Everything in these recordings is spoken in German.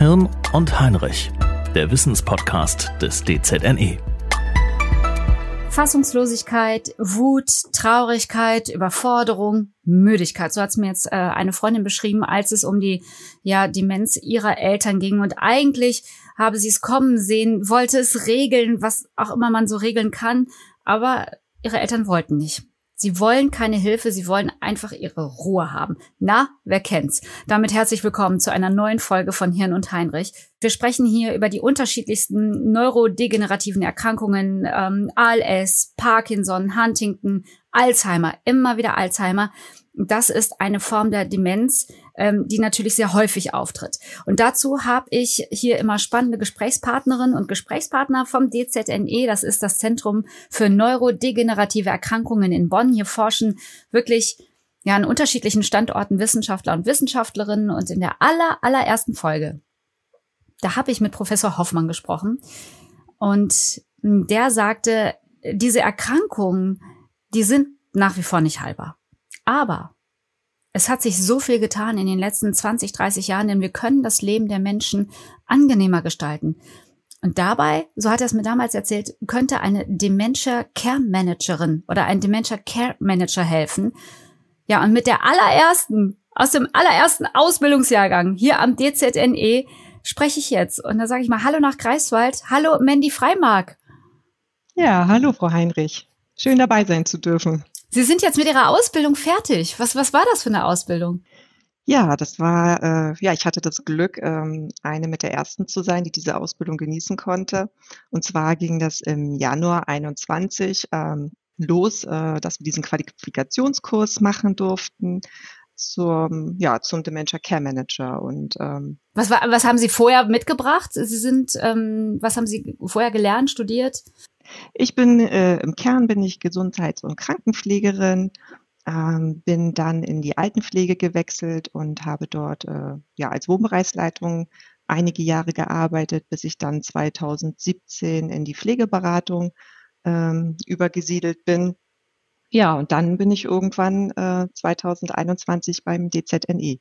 Hirn und Heinrich, der Wissenspodcast des DZNE. Fassungslosigkeit, Wut, Traurigkeit, Überforderung, Müdigkeit. So hat es mir jetzt äh, eine Freundin beschrieben, als es um die ja, Demenz ihrer Eltern ging. Und eigentlich habe sie es kommen sehen, wollte es regeln, was auch immer man so regeln kann, aber ihre Eltern wollten nicht. Sie wollen keine Hilfe, sie wollen einfach ihre Ruhe haben. Na, wer kennt's? Damit herzlich willkommen zu einer neuen Folge von Hirn und Heinrich. Wir sprechen hier über die unterschiedlichsten neurodegenerativen Erkrankungen, ähm, ALS, Parkinson, Huntington, Alzheimer, immer wieder Alzheimer. Das ist eine Form der Demenz, ähm, die natürlich sehr häufig auftritt. Und dazu habe ich hier immer spannende Gesprächspartnerinnen und Gesprächspartner vom DZNE. Das ist das Zentrum für neurodegenerative Erkrankungen in Bonn. Hier forschen wirklich ja an unterschiedlichen Standorten Wissenschaftler und Wissenschaftlerinnen. Und in der aller, allerersten Folge, da habe ich mit Professor Hoffmann gesprochen. Und der sagte, diese Erkrankungen, die sind nach wie vor nicht heilbar. Aber es hat sich so viel getan in den letzten 20, 30 Jahren, denn wir können das Leben der Menschen angenehmer gestalten. Und dabei, so hat er es mir damals erzählt, könnte eine Dementia Care Managerin oder ein Dementia Care Manager helfen. Ja, und mit der allerersten, aus dem allerersten Ausbildungsjahrgang hier am DZNE spreche ich jetzt. Und da sage ich mal Hallo nach Greifswald. Hallo Mandy Freimark. Ja, hallo Frau Heinrich. Schön dabei sein zu dürfen. Sie sind jetzt mit Ihrer Ausbildung fertig. Was, was war das für eine Ausbildung? Ja, das war, äh, ja, ich hatte das Glück, ähm, eine mit der ersten zu sein, die diese Ausbildung genießen konnte. Und zwar ging das im Januar 21 ähm, los, äh, dass wir diesen Qualifikationskurs machen durften zum, ja, zum Dementia Care Manager. Und ähm, was, war, was haben Sie vorher mitgebracht? Sie sind, ähm, was haben Sie vorher gelernt, studiert? Ich bin äh, im Kern bin ich Gesundheits- und Krankenpflegerin, ähm, bin dann in die Altenpflege gewechselt und habe dort äh, ja als Wohnbereichsleitung einige Jahre gearbeitet, bis ich dann 2017 in die Pflegeberatung ähm, übergesiedelt bin. Ja, und dann bin ich irgendwann äh, 2021 beim DZNE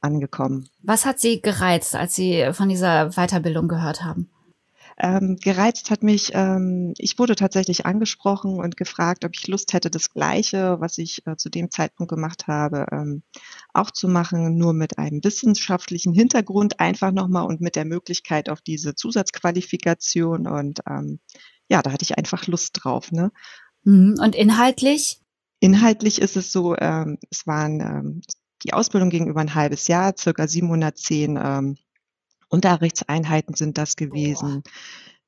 angekommen. Was hat Sie gereizt, als Sie von dieser Weiterbildung gehört haben? Ähm, gereizt hat mich, ähm, ich wurde tatsächlich angesprochen und gefragt, ob ich Lust hätte, das Gleiche, was ich äh, zu dem Zeitpunkt gemacht habe, ähm, auch zu machen, nur mit einem wissenschaftlichen Hintergrund einfach nochmal und mit der Möglichkeit auf diese Zusatzqualifikation. Und ähm, ja, da hatte ich einfach Lust drauf. Ne? Mhm. Und inhaltlich? Inhaltlich ist es so, ähm, es waren, ähm, die Ausbildung ging über ein halbes Jahr, circa 710 ähm, Unterrichtseinheiten sind das gewesen. Boah.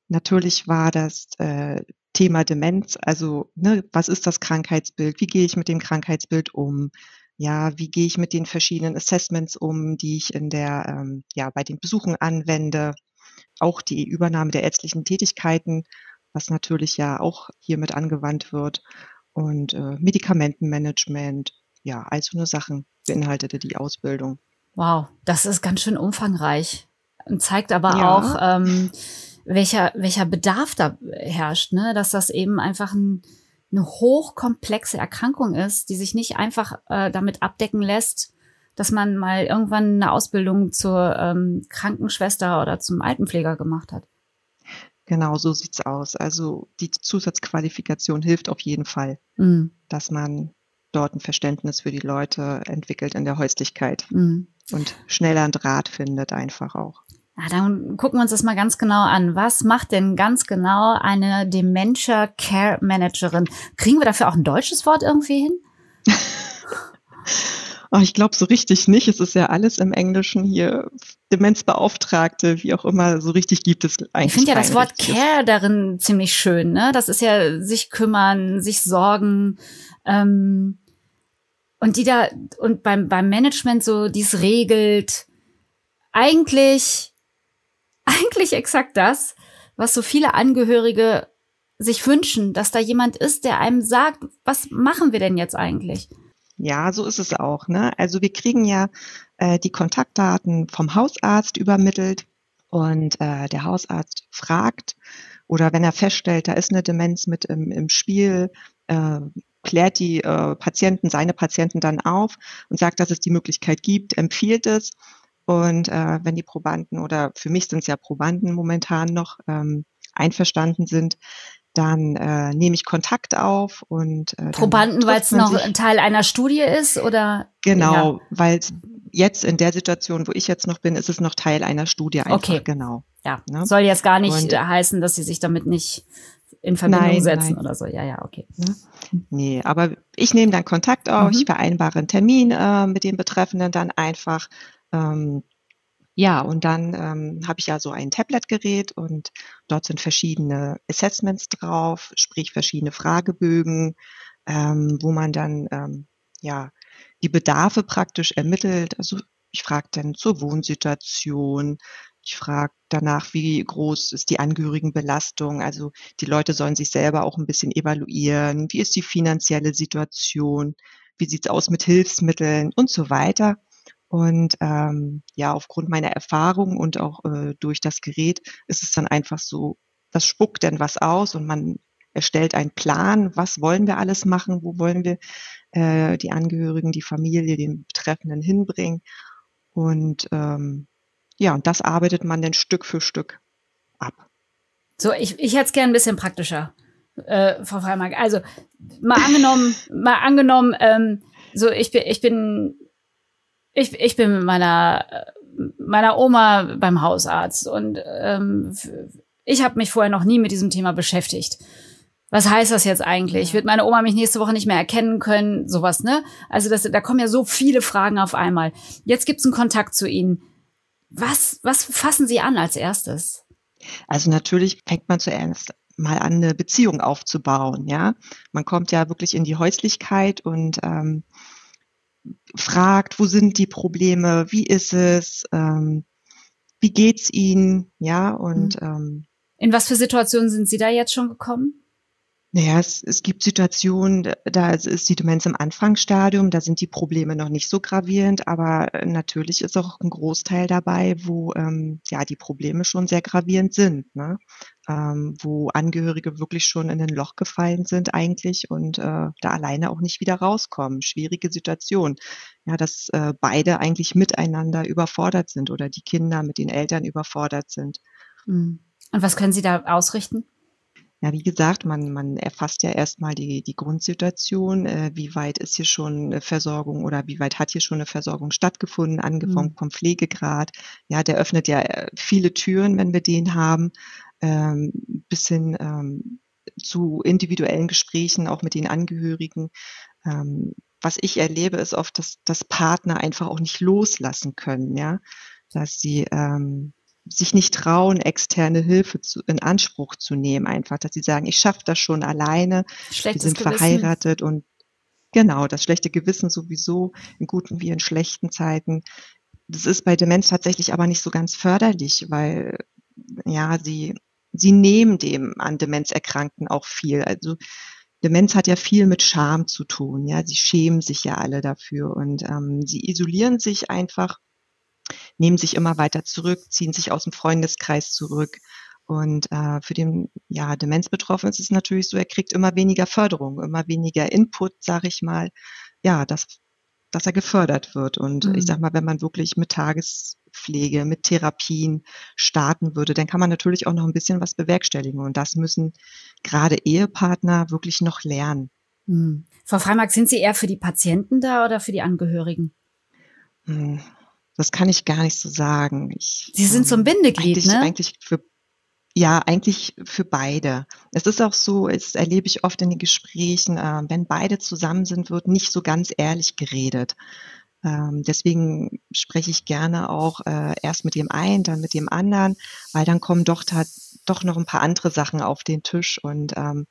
Natürlich war das äh, Thema Demenz, also ne, was ist das Krankheitsbild? Wie gehe ich mit dem Krankheitsbild um? Ja, wie gehe ich mit den verschiedenen Assessments um, die ich in der, ähm, ja, bei den Besuchen anwende? Auch die Übernahme der ärztlichen Tätigkeiten, was natürlich ja auch hiermit angewandt wird. Und äh, Medikamentenmanagement, ja, all so eine Sachen beinhaltete die Ausbildung. Wow, das ist ganz schön umfangreich und zeigt aber ja. auch, ähm, welcher, welcher Bedarf da herrscht, ne? dass das eben einfach ein, eine hochkomplexe Erkrankung ist, die sich nicht einfach äh, damit abdecken lässt, dass man mal irgendwann eine Ausbildung zur ähm, Krankenschwester oder zum Altenpfleger gemacht hat. Genau, so sieht's aus. Also die Zusatzqualifikation hilft auf jeden Fall, mhm. dass man dort ein Verständnis für die Leute entwickelt in der Häuslichkeit mhm. Und schneller einen Draht findet einfach auch. Na, dann gucken wir uns das mal ganz genau an. Was macht denn ganz genau eine Dementia Care Managerin? Kriegen wir dafür auch ein deutsches Wort irgendwie hin? oh, ich glaube so richtig nicht. Es ist ja alles im Englischen hier. Demenzbeauftragte, wie auch immer, so richtig gibt es eigentlich. Ich finde ja das Wort. Care darin ziemlich schön. Ne? Das ist ja sich kümmern, sich sorgen. Ähm, und die da, und beim, beim Management so, dies regelt. Eigentlich eigentlich exakt das, was so viele Angehörige sich wünschen, dass da jemand ist, der einem sagt, was machen wir denn jetzt eigentlich? Ja, so ist es auch. Ne? Also wir kriegen ja äh, die Kontaktdaten vom Hausarzt übermittelt und äh, der Hausarzt fragt oder wenn er feststellt, da ist eine Demenz mit im, im Spiel, äh, klärt die äh, Patienten, seine Patienten dann auf und sagt, dass es die Möglichkeit gibt, empfiehlt es Und äh, wenn die Probanden oder für mich sind es ja Probanden momentan noch ähm, einverstanden sind, dann äh, nehme ich Kontakt auf und äh, Probanden, weil es noch sich. Teil einer Studie ist oder genau, ja. weil jetzt in der Situation, wo ich jetzt noch bin, ist es noch Teil einer Studie einfach okay. genau. Ja, ne? soll jetzt gar nicht und, heißen, dass sie sich damit nicht in Verbindung nein, setzen nein. oder so. Ja, ja, okay. Ne? Nee, aber ich nehme dann Kontakt auf, mhm. ich vereinbare einen Termin äh, mit den Betreffenden dann einfach. Ähm, ja, und dann ähm, habe ich ja so ein Tablet-Gerät und dort sind verschiedene Assessments drauf, sprich verschiedene Fragebögen, ähm, wo man dann ähm, ja die Bedarfe praktisch ermittelt. Also ich frage dann zur Wohnsituation, ich frage danach, wie groß ist die Angehörigenbelastung. Also die Leute sollen sich selber auch ein bisschen evaluieren. Wie ist die finanzielle Situation? Wie sieht's aus mit Hilfsmitteln und so weiter. Und ähm, ja, aufgrund meiner Erfahrung und auch äh, durch das Gerät ist es dann einfach so, das spuckt dann was aus und man erstellt einen Plan, was wollen wir alles machen, wo wollen wir äh, die Angehörigen, die Familie, den Betreffenden hinbringen. Und ähm, ja, und das arbeitet man dann Stück für Stück ab. So, ich, ich hätte es gerne ein bisschen praktischer, äh, Frau Freimark. Also mal angenommen, mal angenommen, ähm, so ich bin, ich bin, ich, ich bin mit meiner meiner Oma beim Hausarzt und ähm, ich habe mich vorher noch nie mit diesem Thema beschäftigt. Was heißt das jetzt eigentlich? Wird meine Oma mich nächste Woche nicht mehr erkennen können? Sowas, ne? Also das, da kommen ja so viele Fragen auf einmal. Jetzt gibt's einen Kontakt zu Ihnen. Was, was fassen Sie an als erstes? Also natürlich fängt man zuerst mal an, eine Beziehung aufzubauen. Ja, man kommt ja wirklich in die Häuslichkeit und ähm, fragt, wo sind die Probleme, wie ist es, ähm, wie geht's Ihnen, ja und mhm. ähm, in was für Situationen sind Sie da jetzt schon gekommen? Naja, es, es gibt Situationen, da ist die Demenz im Anfangsstadium, da sind die Probleme noch nicht so gravierend, aber natürlich ist auch ein Großteil dabei, wo ähm, ja die Probleme schon sehr gravierend sind, ne? ähm, wo Angehörige wirklich schon in ein Loch gefallen sind eigentlich und äh, da alleine auch nicht wieder rauskommen. Schwierige Situation. Ja, dass äh, beide eigentlich miteinander überfordert sind oder die Kinder mit den Eltern überfordert sind. Hm. Und was können Sie da ausrichten? Ja, wie gesagt, man, man erfasst ja erstmal die, die Grundsituation, äh, wie weit ist hier schon eine Versorgung oder wie weit hat hier schon eine Versorgung stattgefunden, angefangen mhm. vom Pflegegrad. Ja, der öffnet ja äh, viele Türen, wenn wir den haben, ähm, bis hin ähm, zu individuellen Gesprächen, auch mit den Angehörigen. Ähm, was ich erlebe, ist oft, dass, dass Partner einfach auch nicht loslassen können, ja, dass sie ähm, sich nicht trauen, externe Hilfe zu, in Anspruch zu nehmen, einfach, dass sie sagen, ich schaffe das schon alleine, wir sind Gewissen. verheiratet und genau, das schlechte Gewissen sowieso in guten wie in schlechten Zeiten. Das ist bei Demenz tatsächlich aber nicht so ganz förderlich, weil ja, sie, sie nehmen dem an Demenzerkrankten auch viel. Also Demenz hat ja viel mit Scham zu tun, ja, sie schämen sich ja alle dafür und ähm, sie isolieren sich einfach nehmen sich immer weiter zurück, ziehen sich aus dem Freundeskreis zurück. Und äh, für den ja, Demenzbetroffenen ist es natürlich so, er kriegt immer weniger Förderung, immer weniger Input, sage ich mal, ja, dass, dass er gefördert wird. Und mhm. ich sag mal, wenn man wirklich mit Tagespflege, mit Therapien starten würde, dann kann man natürlich auch noch ein bisschen was bewerkstelligen. Und das müssen gerade Ehepartner wirklich noch lernen. Mhm. Frau Freimark, sind Sie eher für die Patienten da oder für die Angehörigen? Hm. Das kann ich gar nicht so sagen. Ich, Sie sind so ein Bindeglied, eigentlich, ne? Eigentlich für, ja, eigentlich für beide. Es ist auch so, es erlebe ich oft in den Gesprächen, äh, wenn beide zusammen sind, wird nicht so ganz ehrlich geredet. Ähm, deswegen spreche ich gerne auch äh, erst mit dem einen, dann mit dem anderen, weil dann kommen doch, doch noch ein paar andere Sachen auf den Tisch und ähm,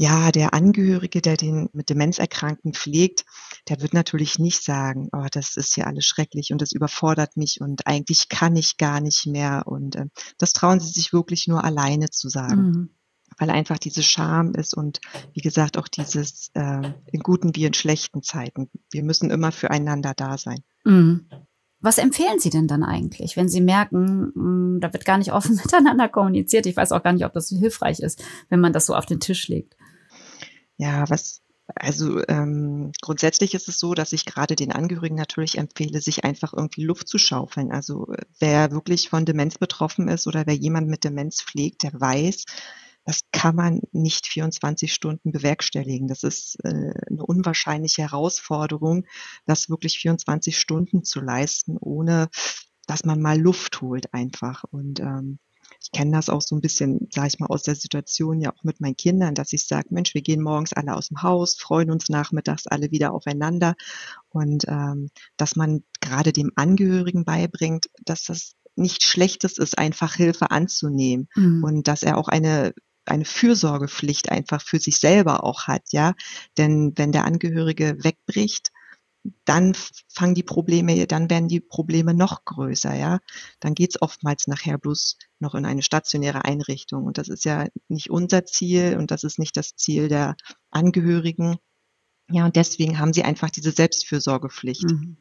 ja, der Angehörige, der den mit Demenzerkrankten pflegt, der wird natürlich nicht sagen, oh, das ist ja alles schrecklich und das überfordert mich und eigentlich kann ich gar nicht mehr. Und äh, das trauen sie sich wirklich nur alleine zu sagen. Mhm. Weil einfach diese Scham ist und wie gesagt auch dieses äh, in guten wie in schlechten Zeiten. Wir müssen immer füreinander da sein. Mhm. Was empfehlen Sie denn dann eigentlich, wenn Sie merken, mh, da wird gar nicht offen miteinander kommuniziert? Ich weiß auch gar nicht, ob das hilfreich ist, wenn man das so auf den Tisch legt ja, was, Also ähm, grundsätzlich ist es so, dass ich gerade den Angehörigen natürlich empfehle, sich einfach irgendwie Luft zu schaufeln. Also wer wirklich von Demenz betroffen ist oder wer jemand mit Demenz pflegt, der weiß, das kann man nicht 24 Stunden bewerkstelligen. Das ist äh, eine unwahrscheinliche Herausforderung, das wirklich 24 Stunden zu leisten, ohne dass man mal Luft holt einfach. Und ähm, ich kenne das auch so ein bisschen, sage ich mal, aus der Situation ja auch mit meinen Kindern, dass ich sage, Mensch, wir gehen morgens alle aus dem Haus, freuen uns nachmittags alle wieder aufeinander und ähm, dass man gerade dem Angehörigen beibringt, dass das nicht Schlechtes ist, einfach Hilfe anzunehmen mhm. und dass er auch eine eine Fürsorgepflicht einfach für sich selber auch hat, ja. Denn wenn der Angehörige wegbricht, dann fangen die Probleme, dann werden die Probleme noch größer, ja. Dann geht's oftmals nachher bloß noch in eine stationäre Einrichtung. Und das ist ja nicht unser Ziel und das ist nicht das Ziel der Angehörigen. Ja, und deswegen haben sie einfach diese Selbstfürsorgepflicht. Mhm.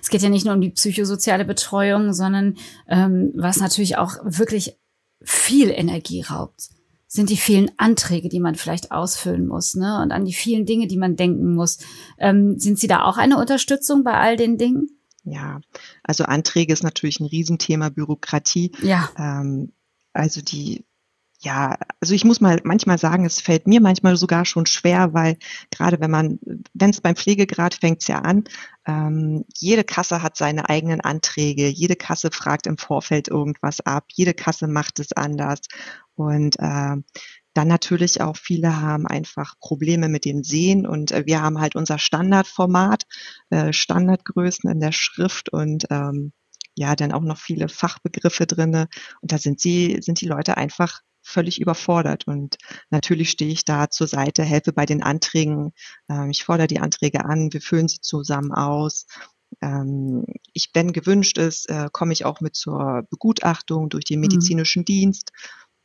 Es geht ja nicht nur um die psychosoziale Betreuung, sondern ähm, was natürlich auch wirklich viel Energie raubt sind die vielen Anträge, die man vielleicht ausfüllen muss, ne? Und an die vielen Dinge, die man denken muss. Ähm, sind Sie da auch eine Unterstützung bei all den Dingen? Ja, also Anträge ist natürlich ein Riesenthema, Bürokratie. Ja. Ähm, also die ja, also ich muss mal manchmal sagen, es fällt mir manchmal sogar schon schwer, weil gerade wenn man, wenn es beim Pflegegrad fängt es ja an, ähm, jede Kasse hat seine eigenen Anträge, jede Kasse fragt im Vorfeld irgendwas ab, jede Kasse macht es anders. Und äh, dann natürlich auch viele haben einfach Probleme mit dem Sehen und äh, wir haben halt unser Standardformat, äh, Standardgrößen in der Schrift und ähm, ja, dann auch noch viele Fachbegriffe drinne. Und da sind sie, sind die Leute einfach völlig überfordert. Und natürlich stehe ich da zur Seite, helfe bei den Anträgen. Ähm, ich fordere die Anträge an, wir füllen sie zusammen aus. Ähm, ich, wenn gewünscht ist, äh, komme ich auch mit zur Begutachtung durch den mhm. medizinischen mhm. Dienst,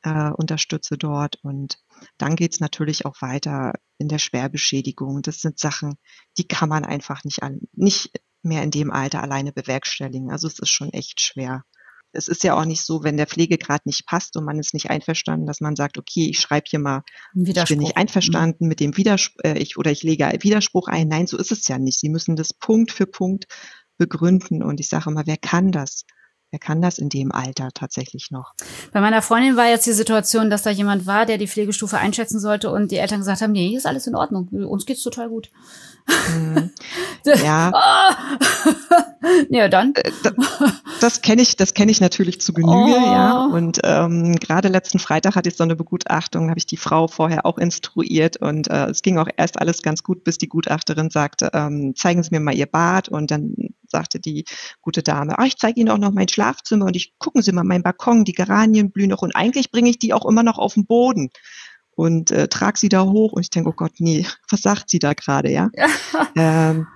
äh, unterstütze dort. Und dann geht es natürlich auch weiter in der Schwerbeschädigung. Das sind Sachen, die kann man einfach nicht, an, nicht mehr in dem Alter alleine bewerkstelligen. Also es ist schon echt schwer es ist ja auch nicht so, wenn der Pflegegrad nicht passt und man ist nicht einverstanden, dass man sagt, okay, ich schreibe hier mal, ich bin nicht einverstanden mhm. mit dem Widerspruch, äh, ich, oder ich lege Widerspruch ein. Nein, so ist es ja nicht. Sie müssen das Punkt für Punkt begründen. Und ich sage immer, wer kann das? Wer kann das in dem Alter tatsächlich noch? Bei meiner Freundin war jetzt die Situation, dass da jemand war, der die Pflegestufe einschätzen sollte und die Eltern gesagt haben, nee, hier ist alles in Ordnung. Uns geht's total gut. Mhm. Ja. oh. ja, dann. Äh, das, das kenne ich, das kenne ich natürlich zu Genüge, oh. ja. Und ähm, gerade letzten Freitag hatte ich so eine Begutachtung, habe ich die Frau vorher auch instruiert und äh, es ging auch erst alles ganz gut, bis die Gutachterin sagte, ähm, zeigen Sie mir mal Ihr Bad und dann sagte die gute Dame, ah, ich zeige Ihnen auch noch mein Schlafzimmer und ich gucken Sie mal meinen Balkon, die Geranien blühen noch und eigentlich bringe ich die auch immer noch auf den Boden und äh, trag sie da hoch und ich denke, oh Gott, nee, was sagt sie da gerade, ja? ähm,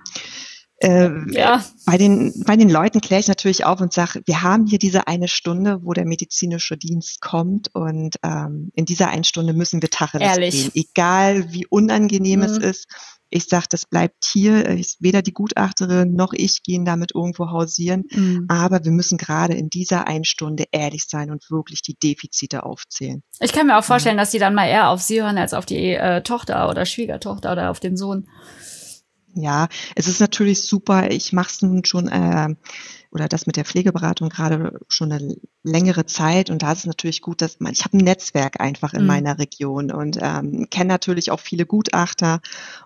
äh, ja. Bei den, bei den Leuten kläre ich natürlich auf und sage, wir haben hier diese eine Stunde, wo der medizinische Dienst kommt und ähm, in dieser einen Stunde müssen wir Tacheles gehen, egal wie unangenehm mhm. es ist. Ich sage, das bleibt hier. Ich, weder die Gutachterin noch ich gehen damit irgendwo hausieren. Mhm. Aber wir müssen gerade in dieser einen Stunde ehrlich sein und wirklich die Defizite aufzählen. Ich kann mir auch vorstellen, mhm. dass die dann mal eher auf sie hören als auf die äh, Tochter oder Schwiegertochter oder auf den Sohn. Ja, es ist natürlich super. Ich mache es nun schon äh, oder das mit der Pflegeberatung gerade schon eine längere Zeit und da ist es natürlich gut, dass man, ich habe ein Netzwerk einfach in mhm. meiner Region und ähm, kenne natürlich auch viele Gutachter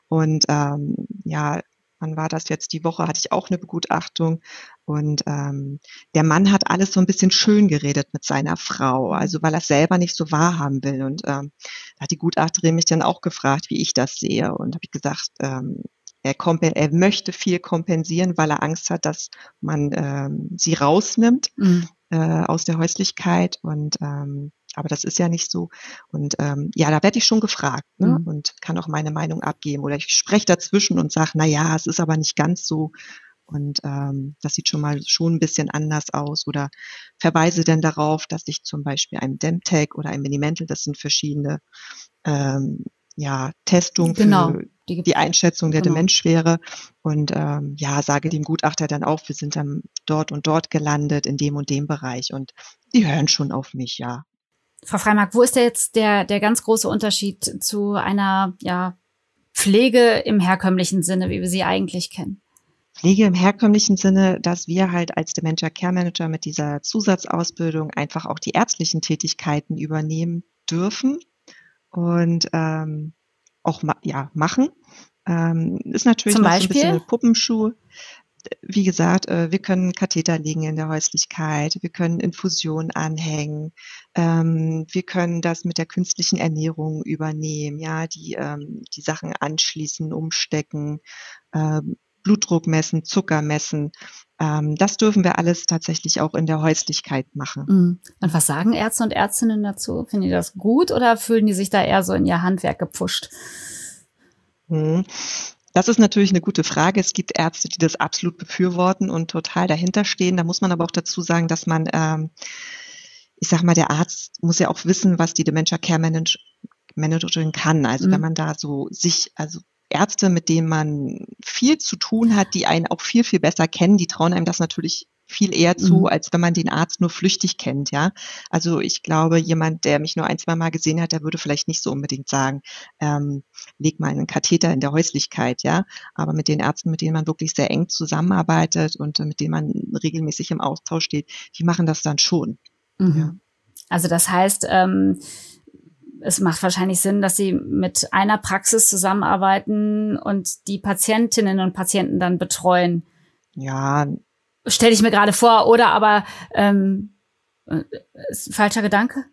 und ähm, ja, wann war das jetzt? Die Woche hatte ich auch eine Begutachtung und ähm, der Mann hat alles so ein bisschen schön geredet mit seiner Frau, also weil er es selber nicht so wahrhaben will und ähm, da hat die Gutachterin mich dann auch gefragt, wie ich das sehe und habe ich gesagt, ähm, er, er möchte viel kompensieren, weil er Angst hat, dass man ähm, sie rausnimmt mhm. äh, aus der Häuslichkeit. Und ähm, aber das ist ja nicht so. Und ähm, ja, da werde ich schon gefragt ne? Mhm. und kann auch meine Meinung abgeben. Oder ich spreche dazwischen und sage, na ja, es ist aber nicht ganz so. Und ähm, das sieht schon mal schon ein bisschen anders aus. Oder verweise dann darauf, dass ich zum Beispiel einem Demtech oder einem Minimental, das sind verschiedene ähm, ja, Testung genau. für die, die Einschätzung der genau. Demenzschwere und ähm, ja, sage dem Gutachter dann auch, wir sind dann dort und dort gelandet in dem und dem Bereich und die hören schon auf mich, ja. Frau Freimark, wo ist jetzt der, der ganz große Unterschied zu einer, ja, Pflege im herkömmlichen Sinne, wie wir sie eigentlich kennen? Pflege im herkömmlichen Sinne, dass wir halt als Dementia Care Manager mit dieser Zusatzausbildung einfach auch die ärztlichen Tätigkeiten übernehmen dürfen und ähm, auch ma ja, machen. Ähm, ist natürlich Zum noch so ein Beispiel? bisschen Puppenschuh. Wie gesagt, äh, wir können Katheter legen in der Häuslichkeit, wir können Infusion anhängen, ähm, wir können das mit der künstlichen Ernährung übernehmen, ja, die, ähm, die Sachen anschließen, umstecken, ähm, Blutdruck messen, Zucker messen. Ähm, das dürfen wir alles tatsächlich auch in der Häuslichkeit machen. Mhm. Und was sagen Ärzte und Ärztinnen dazu? Finden die das gut oder fühlen die sich da eher so in ihr Handwerk gepusht? Mhm. Das ist natürlich eine gute Frage. Es gibt Ärzte, die das absolut befürworten und total dahinter stehen. Da muss man aber auch dazu sagen, dass man, ähm, ich sag mal, der Arzt muss ja auch wissen, was die Dementia Care Manage Managerin kann. Also Mhm. wenn man da so sich, also Ärzte, mit denen man viel zu tun hat, die einen auch viel, viel besser kennen, die trauen einem das natürlich viel eher zu, Mhm. als wenn man den Arzt nur flüchtig kennt, ja. Also ich glaube, jemand, der mich nur ein, zwei Mal gesehen hat, der würde vielleicht nicht so unbedingt sagen, ähm, leg mal einen Katheter in der Häuslichkeit, ja. Aber mit den Ärzten, mit denen man wirklich sehr eng zusammenarbeitet und mit denen man regelmäßig im Austausch steht, die machen das dann schon. Mhm. Ja. Also das heißt, ähm, es macht wahrscheinlich Sinn, dass sie mit einer Praxis zusammenarbeiten und die Patientinnen und Patienten dann betreuen. Ja, Stelle ich mir gerade vor, oder aber ähm, äh, falscher Gedanke?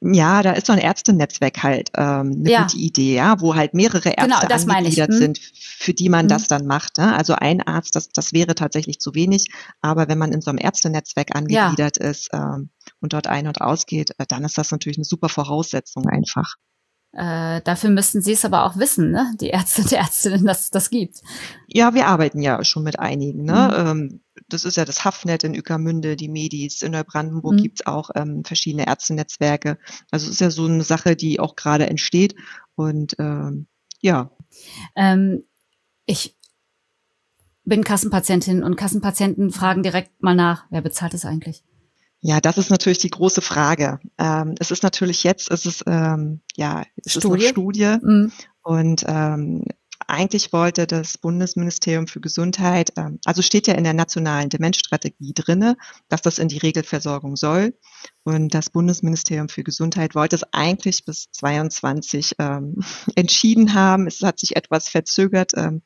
Ja, da ist so ein Ärztenetzwerk halt ähm, eine Ja. gute Idee, ja, wo halt mehrere Ärzte Genau, meine ich. angegliedert Mhm. sind, für die man Mhm. das dann macht. Ne? Also ein Arzt, das, das wäre tatsächlich zu wenig, aber wenn man in so einem Ärztenetzwerk angegliedert ist ähm, und dort ein- und ausgeht, äh, dann ist das natürlich eine super Voraussetzung einfach. Äh, dafür müssten sie es aber auch wissen, ne? die Ärzte und Ärztinnen, dass es das gibt. Ja, wir arbeiten ja schon mit einigen. Ne? Mhm. Ähm, das ist ja das Hafnet in Ueckermünde, die Medis, in Neubrandenburg Mhm. gibt's auch ähm, verschiedene Ärztenetzwerke. Also es ist ja so eine Sache, die auch gerade entsteht. Und ähm, ja, Ähm, ich bin Kassenpatientin und Kassenpatienten fragen direkt mal nach, wer bezahlt es eigentlich? Ja, das ist natürlich die große Frage. Ähm, es ist natürlich jetzt, es ist ähm, ja, es Studie? ist noch Studie Mhm. und ähm, eigentlich wollte das Bundesministerium für Gesundheit, ähm, also steht ja in der nationalen Demenzstrategie drinne, dass das in die Regelversorgung soll. Und das Bundesministerium für Gesundheit wollte es eigentlich bis 22 ähm, entschieden haben. Es hat sich etwas verzögert. Ähm,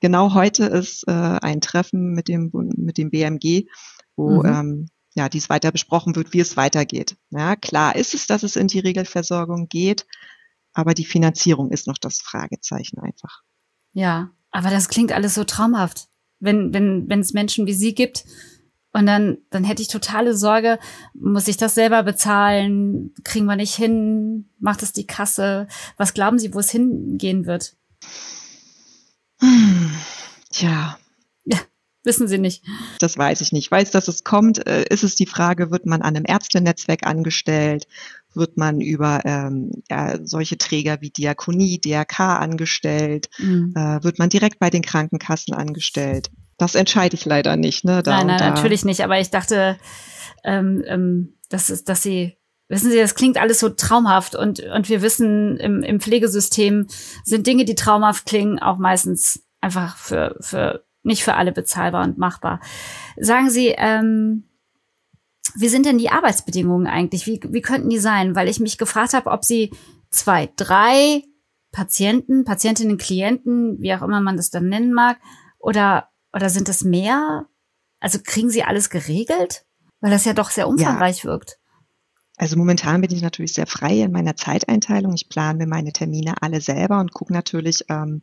genau heute ist äh, ein Treffen mit dem mit dem BMG, wo Mhm. ähm, ja, dies weiter besprochen wird, wie es weitergeht. Ja, klar ist es, dass es in die Regelversorgung geht, aber die Finanzierung ist noch das Fragezeichen einfach. Ja, aber das klingt alles so traumhaft. Wenn, wenn, wenn es Menschen wie Sie gibt und dann, dann hätte ich totale Sorge, muss ich das selber bezahlen? Kriegen wir nicht hin? Macht es die Kasse? Was glauben Sie, wo es hingehen wird? Hm, Tja, Wissen Sie nicht. das weiß ich nicht. Weiß, dass es kommt, äh, ist es die Frage, wird man an einem Ärztenetzwerk angestellt? Wird man über ähm, ja, solche Träger wie Diakonie, DRK angestellt? Mhm. Äh, wird man direkt bei den Krankenkassen angestellt? Das entscheide ich leider nicht. Ne? Nein, nein, da. natürlich nicht. Aber ich dachte, ähm, ähm, das ist, dass Sie, wissen Sie, das klingt alles so traumhaft und, und wir wissen, im, im Pflegesystem sind Dinge, die traumhaft klingen, auch meistens einfach für, für, nicht für alle bezahlbar und machbar. Sagen Sie, ähm, wie sind denn die Arbeitsbedingungen eigentlich? Wie, wie könnten die sein? Weil ich mich gefragt habe, ob Sie zwei, drei Patienten, Patientinnen, Klienten, wie auch immer man das dann nennen mag, oder, oder sind es mehr? Also kriegen Sie alles geregelt? Weil das ja doch sehr umfangreich wirkt. Also momentan bin ich natürlich sehr frei in meiner Zeiteinteilung. Ich plane mir meine Termine alle selber und gucke natürlich, ähm,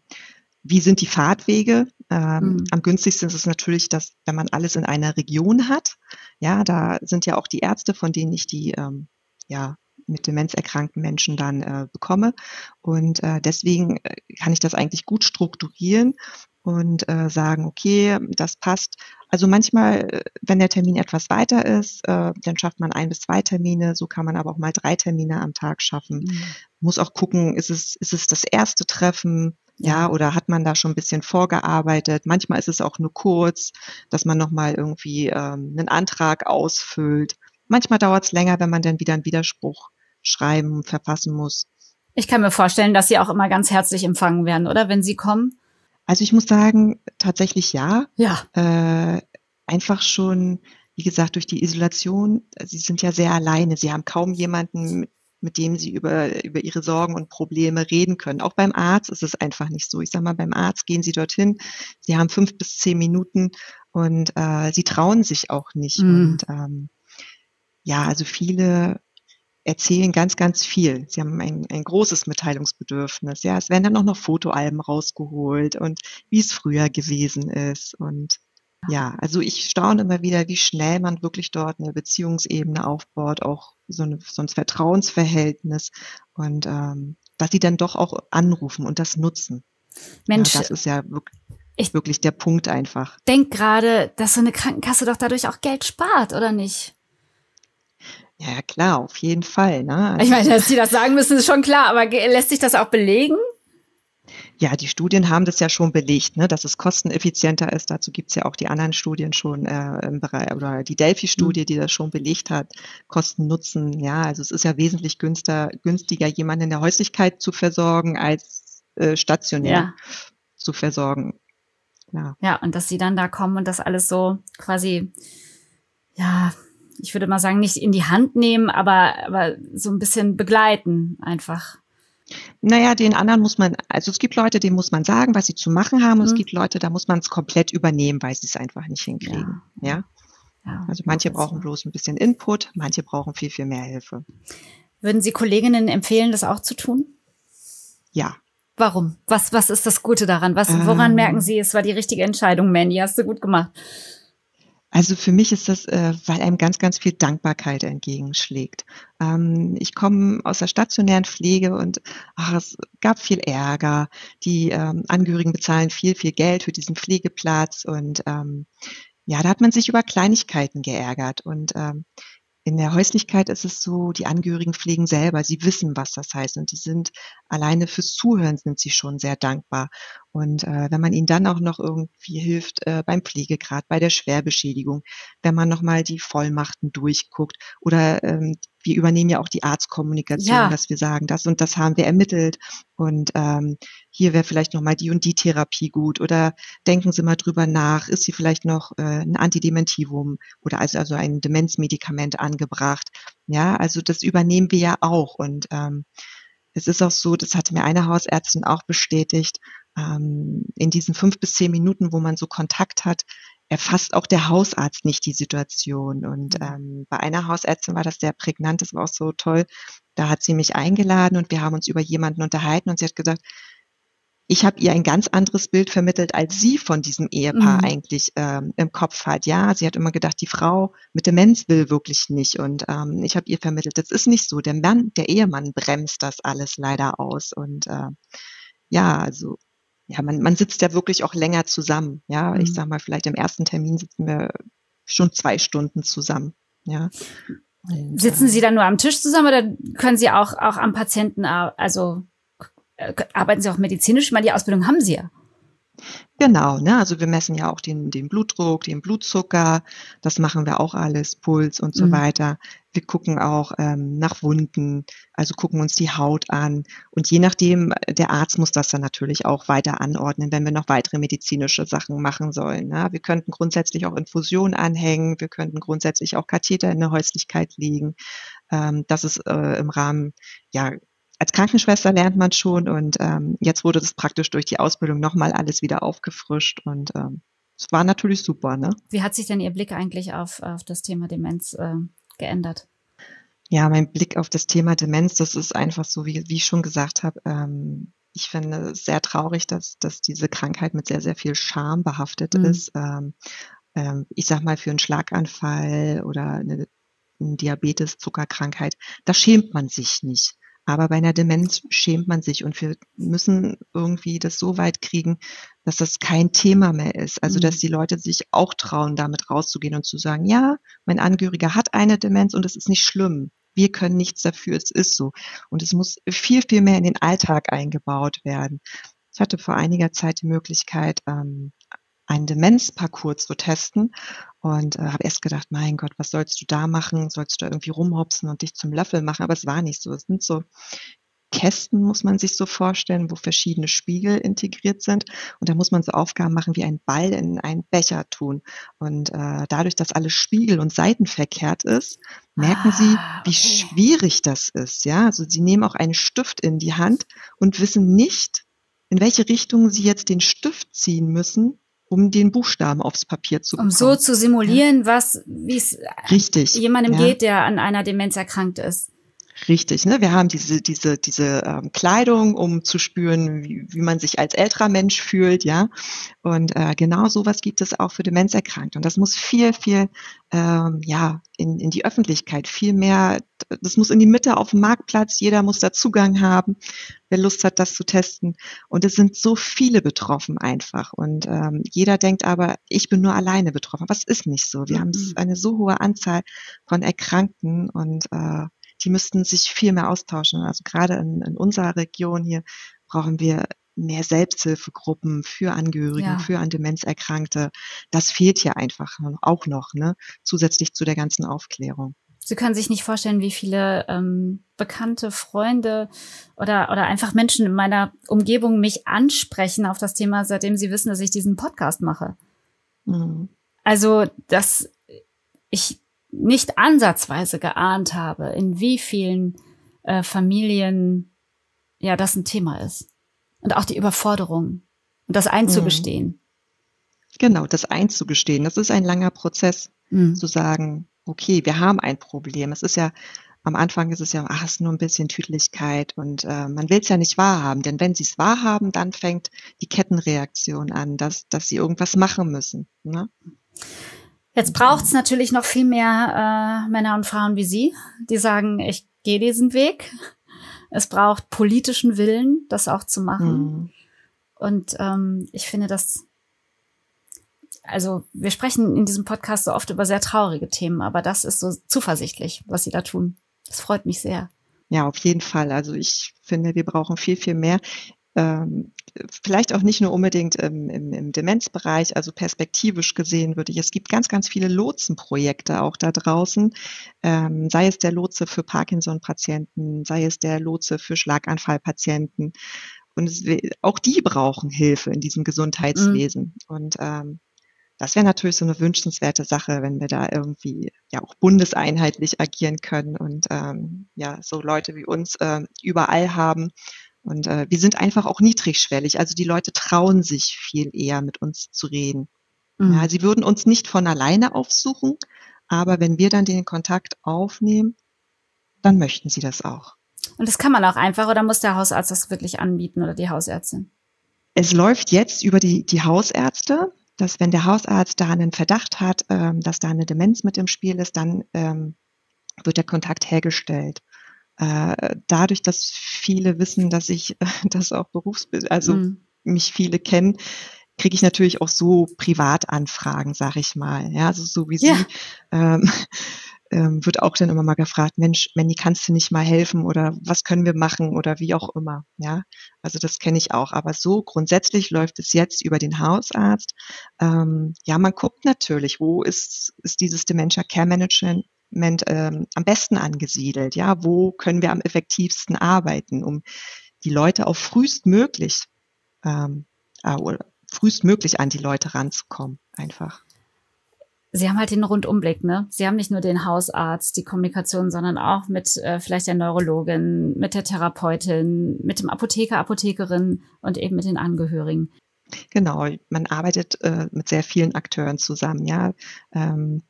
wie sind die Fahrtwege. Ähm, Mhm. Am günstigsten ist es natürlich, dass wenn man alles in einer Region hat, ja, da sind ja auch die Ärzte, von denen ich die ähm, ja mit Demenz erkrankten Menschen dann äh, bekomme. Und äh, deswegen äh, kann ich das eigentlich gut strukturieren und äh, sagen, okay, das passt. Also manchmal, äh, wenn der Termin etwas weiter ist, äh, dann schafft man ein bis zwei Termine. So kann man aber auch mal drei Termine am Tag schaffen. Mhm. Muss auch gucken, ist es, ist es das erste Treffen? Ja, oder hat man da schon ein bisschen vorgearbeitet? Manchmal ist es auch nur kurz, dass man nochmal irgendwie ähm, einen Antrag ausfüllt. Manchmal dauert es länger, wenn man dann wieder einen Widerspruch schreiben, verfassen muss. Ich kann mir vorstellen, dass Sie auch immer ganz herzlich empfangen werden, oder wenn Sie kommen? Also ich muss sagen, tatsächlich ja. Ja. Äh, einfach schon, wie gesagt, durch die Isolation. Sie sind ja sehr alleine. Sie haben kaum jemanden, mit dem sie über, über ihre Sorgen und Probleme reden können. Auch beim Arzt ist es einfach nicht so. Ich sage mal, beim Arzt gehen sie dorthin, sie haben fünf bis zehn Minuten und äh, sie trauen sich auch nicht. Mhm. Und ähm, ja, also viele erzählen ganz, ganz viel. Sie haben ein, ein großes Mitteilungsbedürfnis. Ja, es werden dann auch noch Fotoalben rausgeholt und wie es früher gewesen ist. Und ja, also ich staune immer wieder, wie schnell man wirklich dort eine Beziehungsebene aufbaut, auch so, eine, so ein Vertrauensverhältnis und ähm, dass sie dann doch auch anrufen und das nutzen. Mensch, ja, das ist ja wirklich, ich wirklich der Punkt einfach. Denk gerade, dass so eine Krankenkasse doch dadurch auch Geld spart, oder nicht? Ja, klar, auf jeden Fall. Ne? Also, ich meine, dass Sie das sagen müssen, ist schon klar, aber lässt sich das auch belegen? Ja, die Studien haben das ja schon belegt, ne, dass es kosteneffizienter ist. Dazu gibt's ja auch die anderen Studien schon äh, im Bereich oder die Delphi-Studie, mhm. die das schon belegt hat. Kosten Nutzen, ja, also es ist ja wesentlich günstiger, günstiger jemanden in der Häuslichkeit zu versorgen als äh, stationär ja. zu versorgen. Ja. ja, und dass sie dann da kommen und das alles so quasi, ja, ich würde mal sagen, nicht in die Hand nehmen, aber, aber so ein bisschen begleiten einfach. Naja, den anderen muss man, also es gibt Leute, denen muss man sagen, was sie zu machen haben, und mhm. es gibt Leute, da muss man es komplett übernehmen, weil sie es einfach nicht hinkriegen. Ja. ja? ja also manche brauchen so. bloß ein bisschen Input, manche brauchen viel, viel mehr Hilfe. Würden Sie Kolleginnen empfehlen, das auch zu tun? Ja. Warum? Was, was ist das Gute daran? Was, woran ähm, merken Sie, es war die richtige Entscheidung, Mandy? Hast du gut gemacht. Also für mich ist das, äh, weil einem ganz, ganz viel Dankbarkeit entgegenschlägt. Ähm, ich komme aus der stationären Pflege und ach, es gab viel Ärger. Die ähm, Angehörigen bezahlen viel, viel Geld für diesen Pflegeplatz und ähm, ja, da hat man sich über Kleinigkeiten geärgert. Und ähm, in der Häuslichkeit ist es so, die Angehörigen pflegen selber, sie wissen, was das heißt und die sind alleine fürs Zuhören sind sie schon sehr dankbar. Und äh, wenn man ihnen dann auch noch irgendwie hilft äh, beim Pflegegrad, bei der Schwerbeschädigung, wenn man nochmal die Vollmachten durchguckt oder ähm, wir übernehmen ja auch die Arztkommunikation, ja. dass wir sagen, das und das haben wir ermittelt und ähm, hier wäre vielleicht nochmal die und die Therapie gut oder denken Sie mal drüber nach, ist sie vielleicht noch äh, ein Antidementivum oder also, also ein Demenzmedikament angebracht. Ja, also das übernehmen wir ja auch und ähm, es ist auch so, das hatte mir eine Hausärztin auch bestätigt, ähm, in diesen fünf bis zehn Minuten, wo man so Kontakt hat, erfasst auch der Hausarzt nicht die Situation. Und mhm. ähm, bei einer Hausärztin war das sehr prägnant, das war auch so toll. Da hat sie mich eingeladen und wir haben uns über jemanden unterhalten und sie hat gesagt, ich habe ihr ein ganz anderes Bild vermittelt, als sie von diesem Ehepaar mhm. eigentlich ähm, im Kopf hat. Ja, sie hat immer gedacht, die Frau mit Demenz will wirklich nicht. Und ähm, ich habe ihr vermittelt, das ist nicht so. Der Mann, der Ehemann bremst das alles leider aus. Und äh, ja, also ja, man, man sitzt ja wirklich auch länger zusammen. Ja, mhm. ich sag mal, vielleicht im ersten Termin sitzen wir schon zwei Stunden zusammen. Ja. Und, sitzen Sie dann nur am Tisch zusammen oder können Sie auch, auch am Patienten, also äh, arbeiten Sie auch medizinisch? Ich meine, die Ausbildung haben Sie ja. Genau, ne? also wir messen ja auch den, den Blutdruck, den Blutzucker, das machen wir auch alles, Puls und so mhm. weiter. Wir gucken auch ähm, nach Wunden, also gucken uns die Haut an. Und je nachdem, der Arzt muss das dann natürlich auch weiter anordnen, wenn wir noch weitere medizinische Sachen machen sollen. Ne? Wir könnten grundsätzlich auch Infusion anhängen, wir könnten grundsätzlich auch Katheter in der Häuslichkeit legen. Ähm, das ist äh, im Rahmen ja als Krankenschwester lernt man schon und ähm, jetzt wurde das praktisch durch die Ausbildung nochmal alles wieder aufgefrischt und ähm, es war natürlich super. Ne? Wie hat sich denn Ihr Blick eigentlich auf, auf das Thema Demenz äh, geändert? Ja, mein Blick auf das Thema Demenz, das ist einfach so, wie, wie ich schon gesagt habe, ähm, ich finde es sehr traurig, dass, dass diese Krankheit mit sehr, sehr viel Scham behaftet mhm. ist. Ähm, ähm, ich sag mal, für einen Schlaganfall oder eine, eine Diabetes, Zuckerkrankheit, da schämt man sich nicht. Aber bei einer Demenz schämt man sich und wir müssen irgendwie das so weit kriegen, dass das kein Thema mehr ist. Also, dass mhm. die Leute sich auch trauen, damit rauszugehen und zu sagen, ja, mein Angehöriger hat eine Demenz und es ist nicht schlimm. Wir können nichts dafür, es ist so. Und es muss viel, viel mehr in den Alltag eingebaut werden. Ich hatte vor einiger Zeit die Möglichkeit, ähm, einen Demenzparcours zu testen und äh, habe erst gedacht, mein Gott, was sollst du da machen? Sollst du da irgendwie rumhopsen und dich zum Löffel machen? Aber es war nicht so. Es sind so Kästen, muss man sich so vorstellen, wo verschiedene Spiegel integriert sind. Und da muss man so Aufgaben machen wie einen Ball in einen Becher tun. Und äh, dadurch, dass alles Spiegel- und Seitenverkehrt ist, merken ah, sie, wie okay. schwierig das ist. Ja, also sie nehmen auch einen Stift in die Hand und wissen nicht, in welche Richtung sie jetzt den Stift ziehen müssen, um den Buchstaben aufs Papier zu bekommen. Um so zu simulieren, ja. was, wie es jemandem ja. geht, der an einer Demenz erkrankt ist. Richtig, ne? Wir haben diese, diese, diese ähm, Kleidung, um zu spüren, wie, wie man sich als älterer Mensch fühlt, ja. Und äh, genau sowas gibt es auch für Demenzerkrankte. Und das muss viel, viel ähm, ja, in, in die Öffentlichkeit, viel mehr, das muss in die Mitte auf dem Marktplatz, jeder muss da Zugang haben, wer Lust hat, das zu testen. Und es sind so viele betroffen einfach. Und ähm, jeder denkt aber, ich bin nur alleine betroffen. Was ist nicht so? Wir mhm. haben eine so hohe Anzahl von Erkrankten und äh, die müssten sich viel mehr austauschen. Also gerade in, in unserer Region hier brauchen wir mehr Selbsthilfegruppen für Angehörige, ja. für an Demenz Erkrankte. Das fehlt hier einfach auch noch, ne? zusätzlich zu der ganzen Aufklärung. Sie können sich nicht vorstellen, wie viele ähm, bekannte Freunde oder, oder einfach Menschen in meiner Umgebung mich ansprechen auf das Thema, seitdem sie wissen, dass ich diesen Podcast mache. Mhm. Also, dass ich nicht ansatzweise geahnt habe, in wie vielen äh, Familien ja das ein Thema ist. Und auch die Überforderung und das einzugestehen. Mhm. Genau, das einzugestehen. Das ist ein langer Prozess, mhm. zu sagen, okay, wir haben ein Problem. Es ist ja, am Anfang ist es ja, ach, es ist nur ein bisschen Tütlichkeit und äh, man will es ja nicht wahrhaben. Denn wenn sie es wahrhaben, dann fängt die Kettenreaktion an, dass, dass sie irgendwas machen müssen. Ne? Jetzt braucht es natürlich noch viel mehr äh, Männer und Frauen wie Sie, die sagen, ich gehe diesen Weg. Es braucht politischen Willen, das auch zu machen. Mhm. Und ähm, ich finde das, also wir sprechen in diesem Podcast so oft über sehr traurige Themen, aber das ist so zuversichtlich, was Sie da tun. Das freut mich sehr. Ja, auf jeden Fall. Also ich finde, wir brauchen viel, viel mehr ähm, vielleicht auch nicht nur unbedingt im, im, im Demenzbereich, also perspektivisch gesehen würde ich, es gibt ganz, ganz viele Lotsenprojekte auch da draußen, ähm, sei es der Lotse für Parkinson-Patienten, sei es der Lotse für Schlaganfallpatienten. Und es, auch die brauchen Hilfe in diesem Gesundheitswesen. Mhm. Und ähm, das wäre natürlich so eine wünschenswerte Sache, wenn wir da irgendwie ja auch bundeseinheitlich agieren können und ähm, ja so Leute wie uns äh, überall haben und äh, wir sind einfach auch niedrigschwellig. Also die Leute trauen sich viel eher mit uns zu reden. Mhm. Ja, sie würden uns nicht von alleine aufsuchen, aber wenn wir dann den Kontakt aufnehmen, dann möchten sie das auch. Und das kann man auch einfach oder muss der Hausarzt das wirklich anbieten oder die Hausärztin? Es läuft jetzt über die, die Hausärzte, dass wenn der Hausarzt da einen Verdacht hat, ähm, dass da eine Demenz mit im Spiel ist, dann ähm, wird der Kontakt hergestellt dadurch, dass viele wissen, dass ich äh, das auch Berufs, also mhm. mich viele kennen, kriege ich natürlich auch so Privatanfragen, sag ich mal. Ja, also so wie ja. Sie ähm, ähm, wird auch dann immer mal gefragt, Mensch, Manny, kannst du nicht mal helfen oder was können wir machen oder wie auch immer. Ja, also das kenne ich auch. Aber so grundsätzlich läuft es jetzt über den Hausarzt. Ähm, ja, man guckt natürlich, wo ist, ist dieses Dementia Care Management ähm, am besten angesiedelt? Ja, wo können wir am effektivsten arbeiten, um die Leute auch frühestmöglich, ähm, äh, frühestmöglich an die Leute ranzukommen, einfach. Sie haben halt den Rundumblick, ne? Sie haben nicht nur den Hausarzt, die Kommunikation, sondern auch mit äh, vielleicht der Neurologin, mit der Therapeutin, mit dem Apotheker, Apothekerin und eben mit den Angehörigen. Genau, man arbeitet äh, mit sehr vielen Akteuren zusammen, ja. Ähm,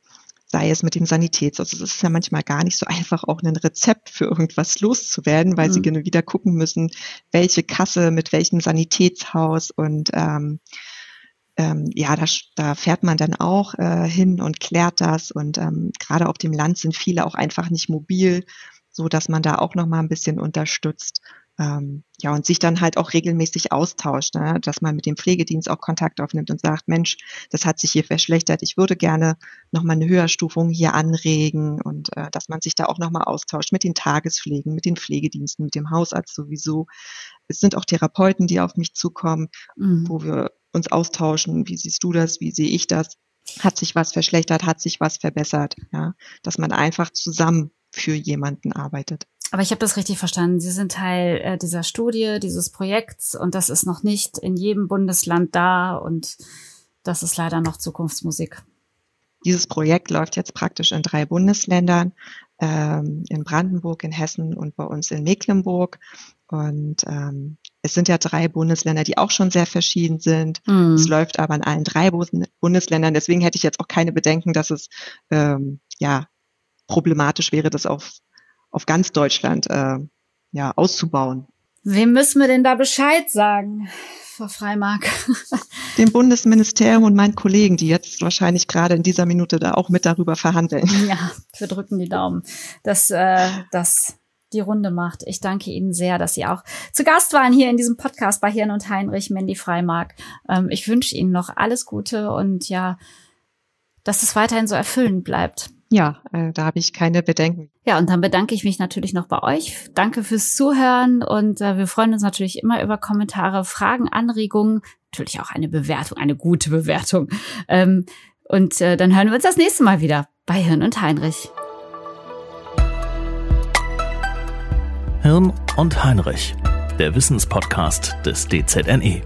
sei es mit dem Sanitäts. Also es ist ja manchmal gar nicht so einfach, auch ein Rezept für irgendwas loszuwerden, weil mhm. sie genau wieder gucken müssen, welche Kasse mit welchem Sanitätshaus und ähm, ähm, ja, da, da fährt man dann auch äh, hin und klärt das und ähm, gerade auf dem Land sind viele auch einfach nicht mobil, so dass man da auch noch mal ein bisschen unterstützt. Ähm, ja, und sich dann halt auch regelmäßig austauscht, ne? dass man mit dem Pflegedienst auch Kontakt aufnimmt und sagt, Mensch, das hat sich hier verschlechtert, ich würde gerne nochmal eine Höherstufung hier anregen und äh, dass man sich da auch nochmal austauscht mit den Tagespflegen, mit den Pflegediensten, mit dem Hausarzt sowieso. Es sind auch Therapeuten, die auf mich zukommen, mhm. wo wir uns austauschen, wie siehst du das, wie sehe ich das, hat sich was verschlechtert, hat sich was verbessert, ja, dass man einfach zusammen für jemanden arbeitet. Aber ich habe das richtig verstanden. Sie sind Teil äh, dieser Studie, dieses Projekts und das ist noch nicht in jedem Bundesland da und das ist leider noch Zukunftsmusik. Dieses Projekt läuft jetzt praktisch in drei Bundesländern, ähm, in Brandenburg, in Hessen und bei uns in Mecklenburg. Und ähm, es sind ja drei Bundesländer, die auch schon sehr verschieden sind. Mm. Es läuft aber in allen drei Bundesländern. Deswegen hätte ich jetzt auch keine Bedenken, dass es ähm, ja problematisch wäre, das auf, auf ganz Deutschland äh, ja auszubauen. Wem müssen wir denn da Bescheid sagen, Frau Freimark? Dem Bundesministerium und meinen Kollegen, die jetzt wahrscheinlich gerade in dieser Minute da auch mit darüber verhandeln. Ja, wir drücken die Daumen, dass äh, das die Runde macht. Ich danke Ihnen sehr, dass Sie auch zu Gast waren hier in diesem Podcast bei Hirn und Heinrich, Mandy Freimark. Ähm, ich wünsche Ihnen noch alles Gute und ja, dass es weiterhin so erfüllend bleibt. Ja, äh, da habe ich keine Bedenken. Ja, und dann bedanke ich mich natürlich noch bei euch. Danke fürs Zuhören und äh, wir freuen uns natürlich immer über Kommentare, Fragen, Anregungen, natürlich auch eine Bewertung, eine gute Bewertung. Ähm, und äh, dann hören wir uns das nächste Mal wieder bei Hirn und Heinrich. Hirn und Heinrich, der Wissenspodcast des DZNE.